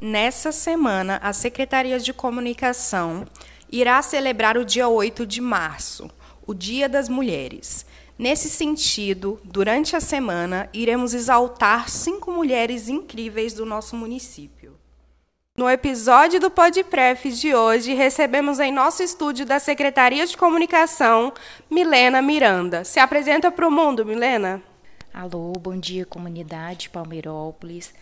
Nessa semana, a Secretaria de Comunicação irá celebrar o dia 8 de março, o Dia das Mulheres. Nesse sentido, durante a semana, iremos exaltar cinco mulheres incríveis do nosso município. No episódio do Podpref de hoje, recebemos em nosso estúdio da Secretaria de Comunicação, Milena Miranda. Se apresenta para o mundo, Milena. Alô, bom dia, comunidade Palmeirópolis.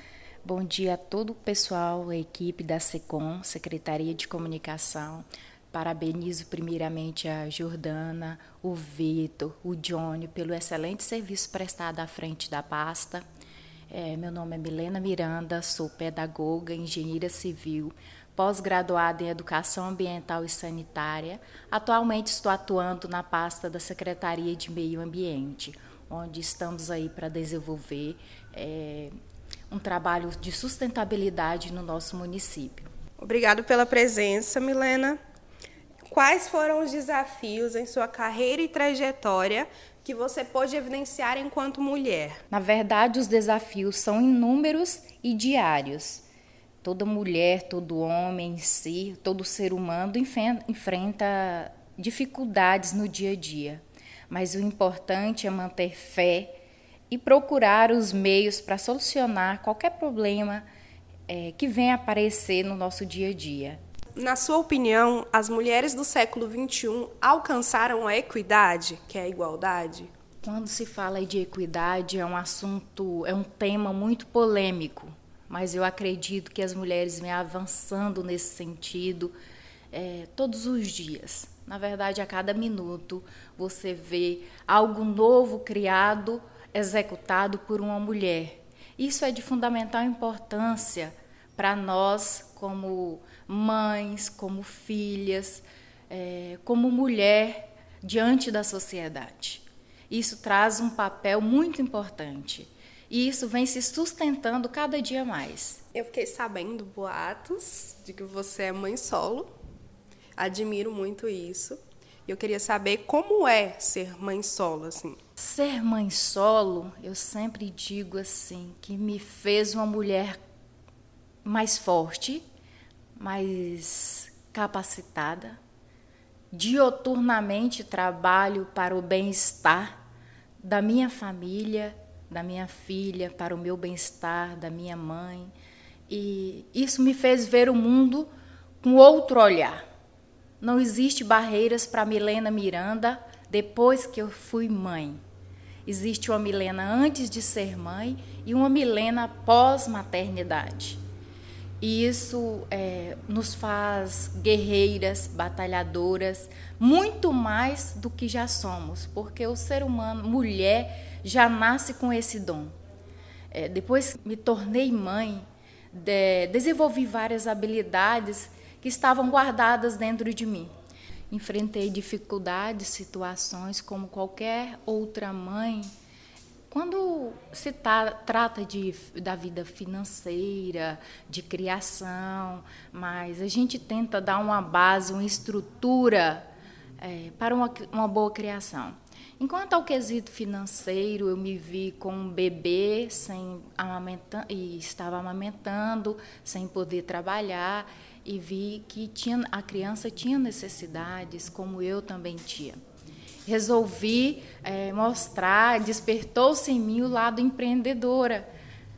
Bom dia a todo o pessoal, a equipe da SECOM, Secretaria de Comunicação. Parabenizo primeiramente a Jordana, o Vitor, o Johnny pelo excelente serviço prestado à frente da pasta. É, meu nome é Milena Miranda, sou pedagoga, engenheira civil, pós-graduada em Educação Ambiental e Sanitária. Atualmente estou atuando na pasta da Secretaria de Meio Ambiente, onde estamos aí para desenvolver é, um trabalho de sustentabilidade no nosso município. Obrigado pela presença, Milena. Quais foram os desafios em sua carreira e trajetória que você pôde evidenciar enquanto mulher? Na verdade, os desafios são inúmeros e diários. Toda mulher, todo homem em si, todo ser humano enfrenta dificuldades no dia a dia. Mas o importante é manter fé e procurar os meios para solucionar qualquer problema é, que venha aparecer no nosso dia a dia. Na sua opinião, as mulheres do século XXI alcançaram a equidade, que é a igualdade? Quando se fala de equidade, é um assunto, é um tema muito polêmico, mas eu acredito que as mulheres vêm avançando nesse sentido é, todos os dias. Na verdade, a cada minuto você vê algo novo criado executado por uma mulher. Isso é de fundamental importância para nós, como mães, como filhas, é, como mulher diante da sociedade. Isso traz um papel muito importante. E isso vem se sustentando cada dia mais. Eu fiquei sabendo boatos de que você é mãe solo. Admiro muito isso. Eu queria saber como é ser mãe solo, assim. Ser mãe solo, eu sempre digo assim, que me fez uma mulher mais forte, mais capacitada. Dioturnamente trabalho para o bem-estar da minha família, da minha filha, para o meu bem-estar, da minha mãe. E isso me fez ver o mundo com outro olhar não existe barreiras para Milena Miranda depois que eu fui mãe. Existe uma Milena antes de ser mãe e uma Milena pós-maternidade. E isso é, nos faz guerreiras, batalhadoras, muito mais do que já somos, porque o ser humano, mulher, já nasce com esse dom. É, depois me tornei mãe, de, desenvolvi várias habilidades que estavam guardadas dentro de mim. Enfrentei dificuldades, situações como qualquer outra mãe. Quando se tá, trata de, da vida financeira, de criação, mas a gente tenta dar uma base, uma estrutura é, para uma, uma boa criação. Enquanto ao quesito financeiro, eu me vi com um bebê sem amamentar, e estava amamentando, sem poder trabalhar e vi que tinha, a criança tinha necessidades, como eu também tinha. Resolvi é, mostrar, despertou-se em mim o lado empreendedora.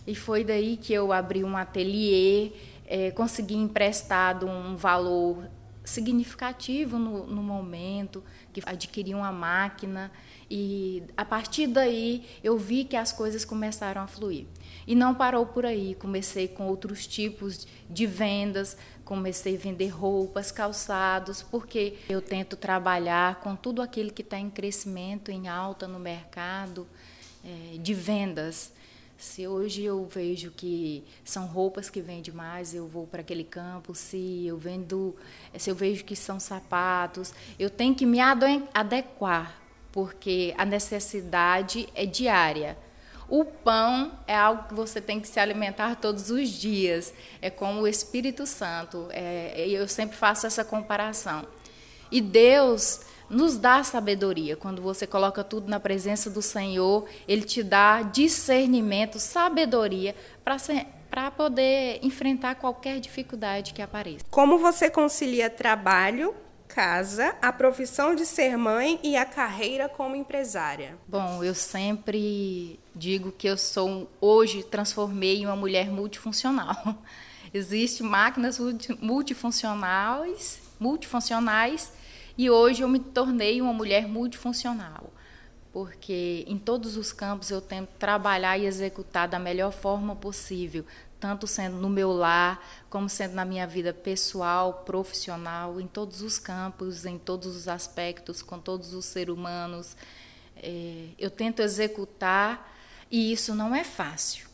E foi daí que eu abri um ateliê, é, consegui emprestado um valor significativo no, no momento, que adquiri uma máquina e a partir daí eu vi que as coisas começaram a fluir. E não parou por aí, comecei com outros tipos de vendas, comecei a vender roupas, calçados, porque eu tento trabalhar com tudo aquilo que está em crescimento, em alta no mercado é, de vendas. Se hoje eu vejo que são roupas que vendem mais, eu vou para aquele campo. Se eu vendo, se eu vejo que são sapatos, eu tenho que me adequar, porque a necessidade é diária. O pão é algo que você tem que se alimentar todos os dias. É como o Espírito Santo. É, eu sempre faço essa comparação. E Deus nos dá sabedoria. Quando você coloca tudo na presença do Senhor, Ele te dá discernimento, sabedoria para poder enfrentar qualquer dificuldade que apareça. Como você concilia trabalho, casa, a profissão de ser mãe e a carreira como empresária? Bom, eu sempre digo que eu sou hoje transformei em uma mulher multifuncional. Existem máquinas multifuncionais, multifuncionais e hoje eu me tornei uma mulher multifuncional porque em todos os campos eu tento trabalhar e executar da melhor forma possível, tanto sendo no meu lar, como sendo na minha vida pessoal, profissional, em todos os campos, em todos os aspectos, com todos os seres humanos. É, eu tento executar e isso não é fácil.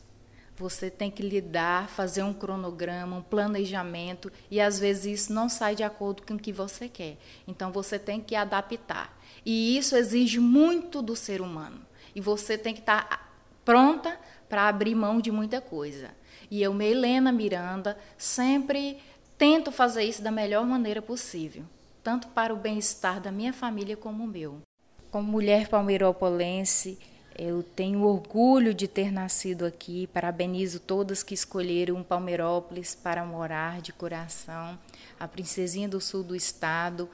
Você tem que lidar, fazer um cronograma, um planejamento e às vezes isso não sai de acordo com o que você quer. Então você tem que adaptar. E isso exige muito do ser humano. E você tem que estar pronta para abrir mão de muita coisa. E eu, Helena Miranda, sempre tento fazer isso da melhor maneira possível, tanto para o bem-estar da minha família como o meu. Como mulher palmeiropolense, eu tenho orgulho de ter nascido aqui. Parabenizo todas que escolheram Palmeirópolis para morar de coração, a princesinha do sul do estado.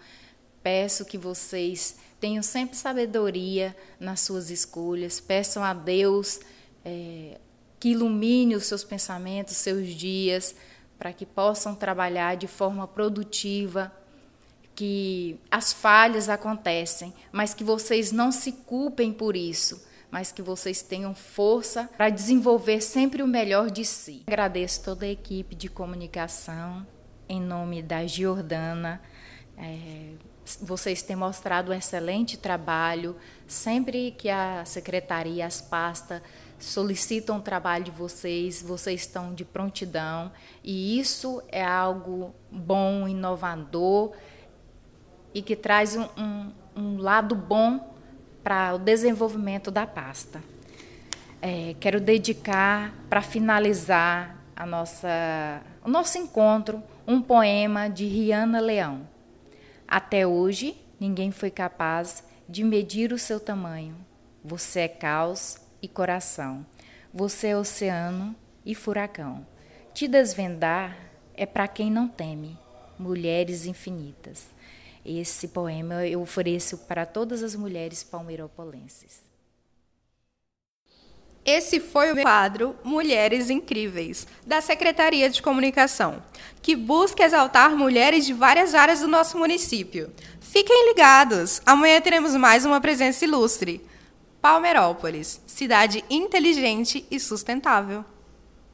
Peço que vocês tenham sempre sabedoria nas suas escolhas. Peçam a Deus é, que ilumine os seus pensamentos, seus dias, para que possam trabalhar de forma produtiva. Que as falhas acontecem, mas que vocês não se culpem por isso, mas que vocês tenham força para desenvolver sempre o melhor de si. Agradeço toda a equipe de comunicação, em nome da Giordana. É, vocês têm mostrado um excelente trabalho. Sempre que a secretaria, as pastas solicitam o trabalho de vocês, vocês estão de prontidão. E isso é algo bom, inovador e que traz um, um, um lado bom para o desenvolvimento da pasta. É, quero dedicar, para finalizar a nossa, o nosso encontro, um poema de Riana Leão. Até hoje, ninguém foi capaz de medir o seu tamanho. Você é caos e coração. Você é oceano e furacão. Te desvendar é para quem não teme. Mulheres infinitas. Esse poema eu ofereço para todas as mulheres palmeiropolenses. Esse foi o quadro Mulheres Incríveis, da Secretaria de Comunicação, que busca exaltar mulheres de várias áreas do nosso município. Fiquem ligados, amanhã teremos mais uma presença ilustre. Palmeirópolis, cidade inteligente e sustentável.